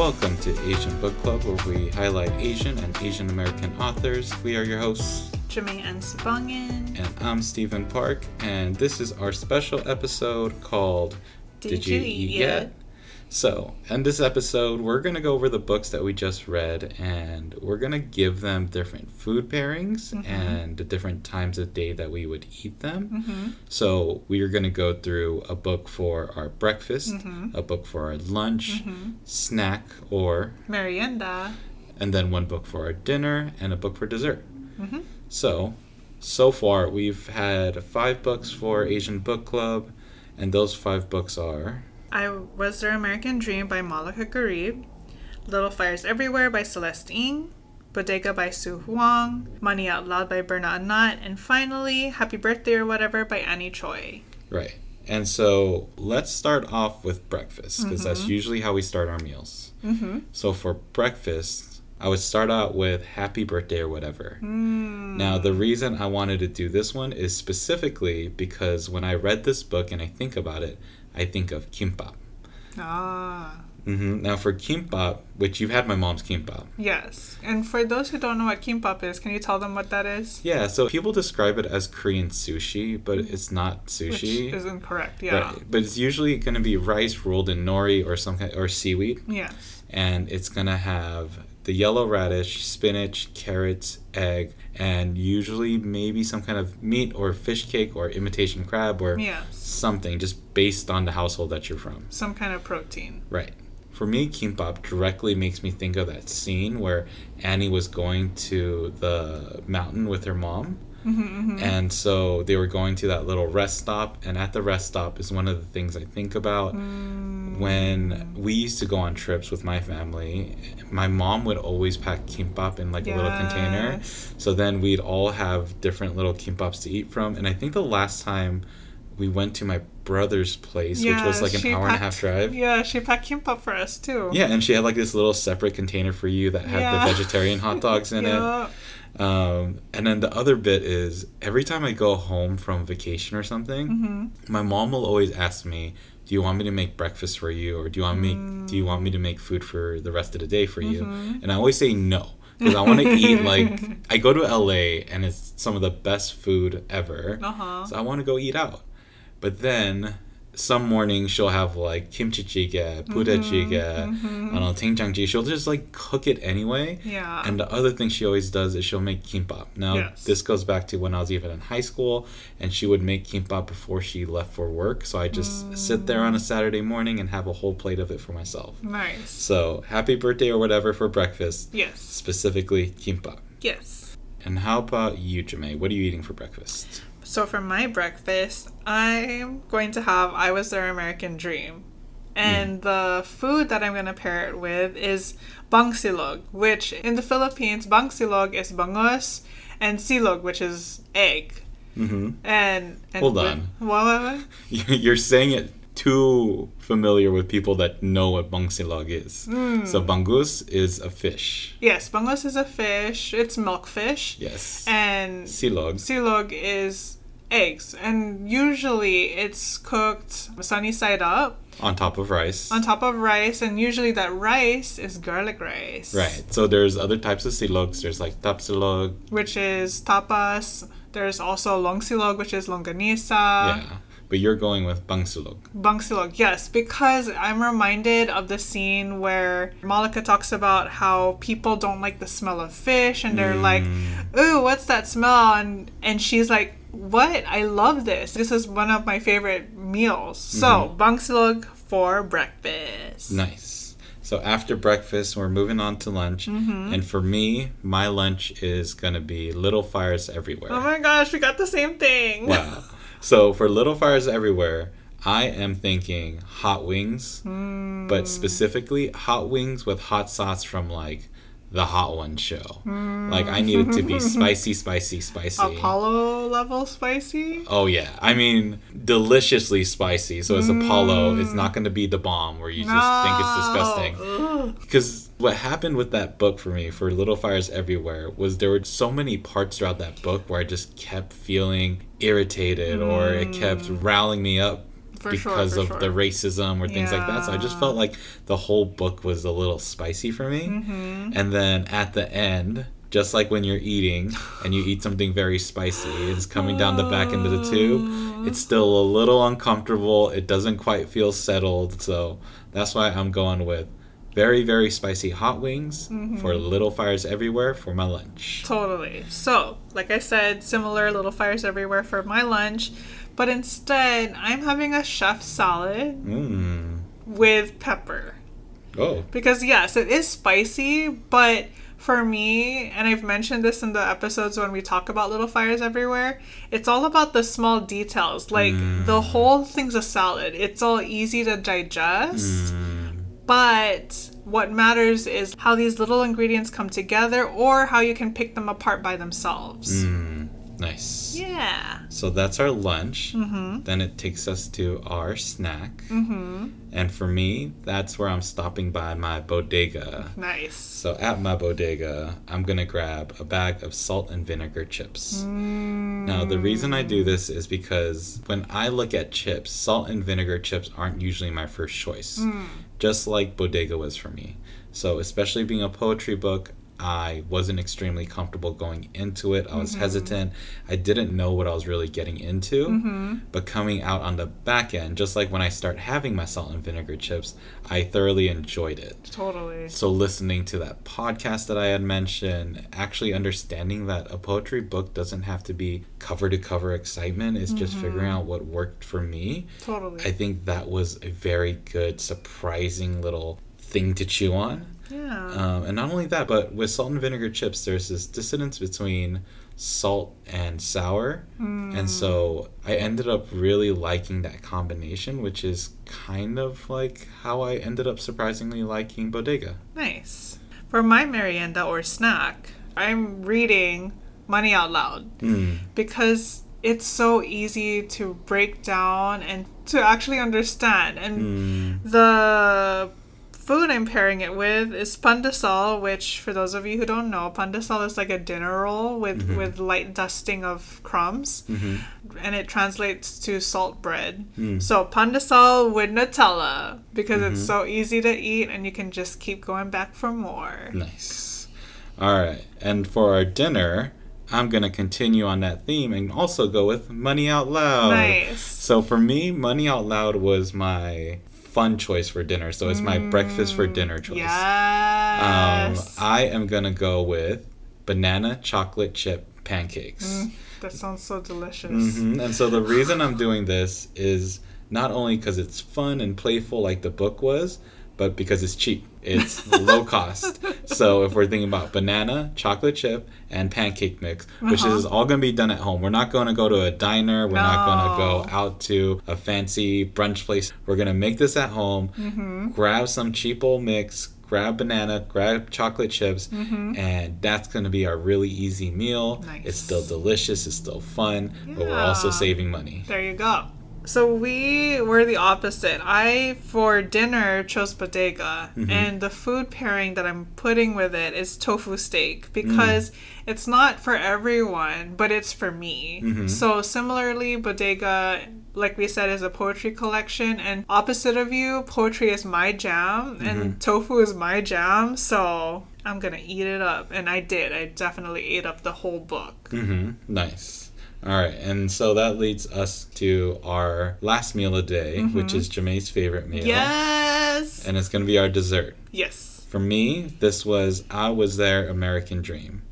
Welcome to Asian Book Club, where we highlight Asian and Asian American authors. We are your hosts, Jamae Ann Sabangan. and I'm Steven Park, and this is our special episode called Did You Eat Yet? So, in this episode, we're going to go over the books that we just read, and we're going to give them different food pairings Mhm. and the different times of day that we would eat them. Mm-hmm. So, we are going to go through a book for our breakfast, Mhm. a book for our lunch, Mm-hmm. snack, or Merienda. and then one book for our dinner and a book for dessert. Mm-hmm. So, so far we've had five books for Asian Book Club, and those five books are I Was Their American Dream by Malaka Gharib. Little Fires Everywhere by Celeste Ng. Bodega by Su Hwang. Money Out Loud by Berna Anat. And finally, Happy Birthday or Whatever by Annie Choi. right. And so let's start off with breakfast because that's Mhm. usually how we start our meals. Mm-hmm. So for breakfast, I would start out with Happy Birthday or whatever. Mm. Now, the reason I wanted to do this one is specifically because when I read this book and I think about it, I think of kimbap. Ah. hmm Now, for kimbap, which you've had my mom's kimbap. Yes. And for those who don't know what kimbap is, can you tell them what that is? Yeah, so people describe it as Korean sushi, but it's not sushi. Which is incorrect. Yeah. Right. But it's usually going to be rice rolled in nori or some kind or seaweed, Yes. and it's going to have the yellow radish, spinach, carrots, egg, and usually maybe some kind of meat or fish cake or imitation crab or Yes. something just based on the household that you're from. Some kind of protein. Right. For me, kimbap directly makes me think of that scene where Annie was going to the mountain with her mom. Mm-hmm, And so they were going to that little rest stop, and at the rest stop is one of the things I think about. Mm. When we used to go on trips with my family, my mom would always pack kimbap in like a little container. So then we'd all have different little kimbaps to eat from. And I think the last time we went to my brother's place, which was like an hour and a half drive. Yeah, she packed kimbap for us too. Yeah, and she had like this little separate container for you that had Yeah. the vegetarian hot dogs in it. Um, and then the other bit is every time I go home from vacation or something, hmm my mom will always ask me, "Do you want me to make breakfast for you, or do you want me do you want me to make food for the rest of the day for you?" Mhm. And I always say no because I want to eat like I go to LA and it's some of the best food ever, Uh-huh. so I want to go eat out. But then some morning she'll have like kimchi jjigae, budae jjigae, mhm. I don't know. She'll just like cook it anyway. Yeah. And the other thing she always does is she'll make kimbap. Now, Yes. this goes back to when I was even in high school, and she would make kimbap before she left for work. So I just sit there on a Saturday morning and have a whole plate of it for myself. nice. So, happy birthday or whatever for breakfast, Yes. specifically kimbap. Yes. And how about you, Jamae? What are you eating for breakfast? So for my breakfast, I'm going to have I Was Their American Dream. And the food that I'm going to pair it with is bangsilog, which in the Philippines, bangsilog is bangus, and silog, which is egg. Mm-hmm. And, and Hold with- on. What, what, what? You're saying it too familiar with people that know what bangsilog is. Mm. So, bangus is a fish. Yes, bangus is a fish. It's milkfish. Yes. And Silog. silog is eggs. And usually it's cooked sunny side up On top of rice. on top of rice. And usually that rice is garlic rice. Right. So there's other types of silogs. There's like tapsilog. Which is tapas. There's also long silog, which is longanisa. yeah. But you're going with bangsilog. Bangsilog, yes, because I'm reminded of the scene where Malaka talks about how people don't like the smell of fish and they're like, Mm. ooh, what's that smell? And and she's like, what? I love this. This is one of my favorite meals. So, bangsilog for breakfast. Nice. So after breakfast, we're moving on to lunch. Mm-hmm. And for me, my lunch is going to be Little Fires Everywhere. Oh my gosh, we got the same thing. wow. So for Little Fires Everywhere, I am thinking hot wings, Mm. but specifically hot wings with hot sauce from like the Hot One show. Like I need it to be hmm. spicy, spicy, spicy. Apollo level spicy? Oh yeah, I mean deliciously spicy. So it's Apollo. It's not going to be the bomb where you just think it's disgusting. Because what happened with that book for me, for Little Fires Everywhere, was there were so many parts throughout that book where I just kept feeling irritated or it kept hmm. riling me up For sure, because for of sure. the racism or things like that. So I just felt like the whole book was a little spicy for me. Mm-hmm. And then at the end, just like when you're eating and you eat something very spicy, it's coming down the back end of the tube. It's still a little uncomfortable. It doesn't quite feel settled. So that's why I'm going with very, very spicy hot wings Mm-hmm. for Little Fires Everywhere for my lunch. Totally. So, like I said, similar little fires everywhere for my lunch, but instead, I'm having a chef salad Mmm. with pepper. Oh. Because, yes, it is spicy, but for me, and I've mentioned this in the episodes when we talk about Little Fires Everywhere, it's all about the small details. Like, the whole thing's a salad, it's all easy to digest. Mm. But what matters is how these little ingredients come together or how you can pick them apart by themselves. Mm. Nice. Yeah. So that's our lunch. Mm-hmm. Then it takes us to our snack. Mm-hmm. And for me, that's where I'm stopping by my bodega. Nice. So at my bodega, I'm gonna grab a bag of salt and vinegar chips. Mm. Now, the reason I do this is because when I look at chips, salt and vinegar chips aren't usually my first choice, Mm. just like bodega was for me. So, especially being a poetry book, I wasn't extremely comfortable going into it. I was hesitant. I didn't know what I was really getting into. Mm-hmm. But coming out on the back end, just like when I start having my salt and vinegar chips, I thoroughly enjoyed it. Totally. So, listening to that podcast that I had mentioned, actually understanding that a poetry book doesn't have to be cover to cover excitement, it's just figuring out what worked for me. Totally. I think that was a very good, surprising little thing to chew on. Yeah. Um, and not only that, but with salt and vinegar chips, there's this dissonance between salt and sour. Mm. And so I ended up really liking that combination, which is kind of like how I ended up surprisingly liking Bodega. nice. For my merienda or snack, I'm reading Money Out Loud Mm. because it's so easy to break down and to actually understand. And Mm. The food I'm pairing it with is pandesal, which for those of you who don't know, pandesal is like a dinner roll with with light dusting of crumbs, hmm and it translates to salt bread. Mm. So pandesal with Nutella because it's so easy to eat and you can just keep going back for more. Nice. All right. And for our dinner, I'm going to continue on that theme and also go with Money Out Loud. Nice. So for me, Money Out Loud was my fun choice for dinner. So it's my breakfast for dinner choice. Um, Yes. I am going to go with banana chocolate chip pancakes. Mm, that sounds so delicious. hmm And so the reason I'm doing this is not only because it's fun and playful like the book was, but because it's cheap. It's low cost. So if we're thinking about banana, chocolate chip, and pancake mix, which Uh-huh. is all going to be done at home. We're not going to go to a diner. We're not going to go out to a fancy brunch place. We're going to make this at home. Mm-hmm. Grab some cheapo mix. Grab banana, grab chocolate chips, Mm-hmm. and that's going to be our really easy meal. Nice. It's still delicious, it's still fun, yeah. but we're also saving money. There you go. So we were the opposite. I, for dinner, chose bodega, Mm-hmm. and the food pairing that I'm putting with it is tofu steak Mm. because it's not for everyone, but it's for me. Mhm. So similarly, bodega, like we said, is a poetry collection, and opposite of you, poetry is my jam, Mm-hmm. and tofu is my jam. So I'm gonna eat it up, and I did. I definitely ate up the whole book. Mm-hmm. Nice. All right, and so that leads us to our last meal of the day, which is Jamae's favorite meal. Yes. And it's going to be our dessert. Yes. For me, this was I Was their American Dream.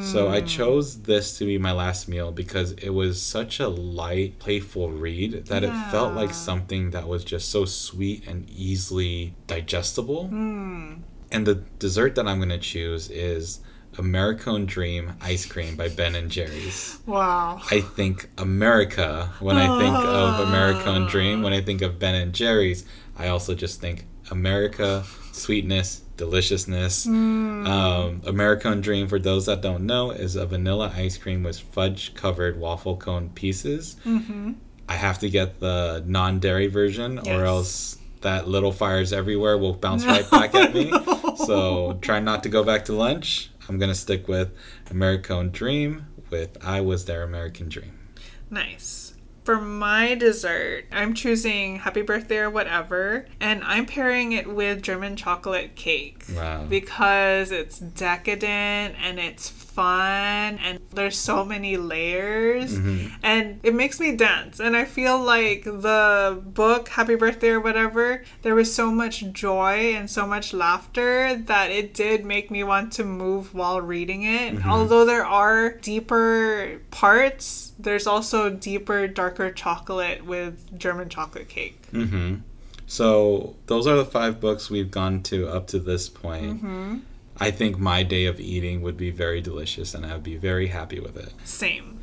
So I chose this to be my last meal because it was such a light, playful read that it felt like something that was just so sweet and easily digestible. Mm. And the dessert that I'm going to choose is Americone Dream ice cream by Ben and Jerry's. Wow. I think America when I think of Americone Dream. When I think of Ben and Jerry's, I also just think America, sweetness, deliciousness. Mm. Um, Americone Dream, for those that don't know, is a vanilla ice cream with fudge covered waffle cone pieces. Mm-hmm. I have to get the non dairy version, Yes. or else that little fires everywhere will bounce right back at me. So try not to go back to lunch. I'm gonna stick with American Dream with I Was Their American Dream. Nice. For my dessert, I'm choosing Happy Birthday or whatever, and I'm pairing it with German chocolate cake. Wow. Because it's decadent and it's fun and there's so many layers Mhm. and it makes me dance and i feel like the book happy birthday or whatever there was so much joy and so much laughter that it did make me want to move while reading it although there are deeper parts there's also deeper darker chocolate with german chocolate cake Mm-hmm. So those are the five books we've gone to up to this point. I think my day of eating would be very delicious, and I would be very happy with it. same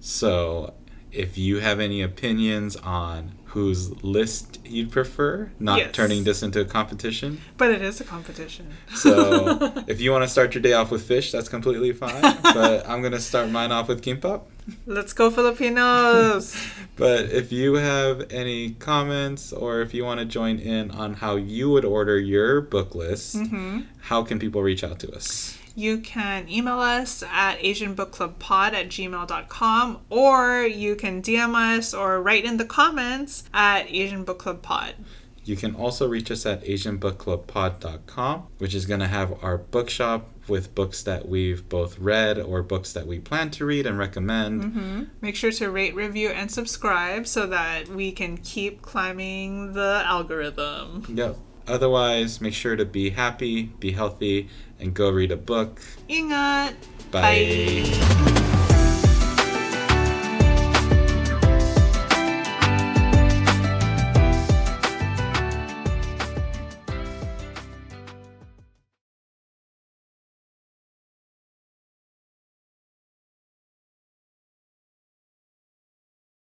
So, if you have any opinions on whose list you'd prefer, not Yes. turning this into a competition. but it is a competition So, if you want to start your day off with fish, that's completely fine. But I'm going to start mine off with kimbap. Let's go filipinos But if you have any comments or if you want to join in on how you would order your book list, hmm how can people reach out to us? You can email us at asianbookclubpod at gmail.com or you can DM us or write in the comments at asianbookclubpod. You can also reach us at asianbookclubpod.com, which is going to have our bookshop with books that we've both read or books that we plan to read and recommend. hmm Make sure to rate, review, and subscribe so that we can keep climbing the algorithm. Yep. Otherwise, make sure to be happy, be healthy, and go read a book. Ingat! Bye. Bye.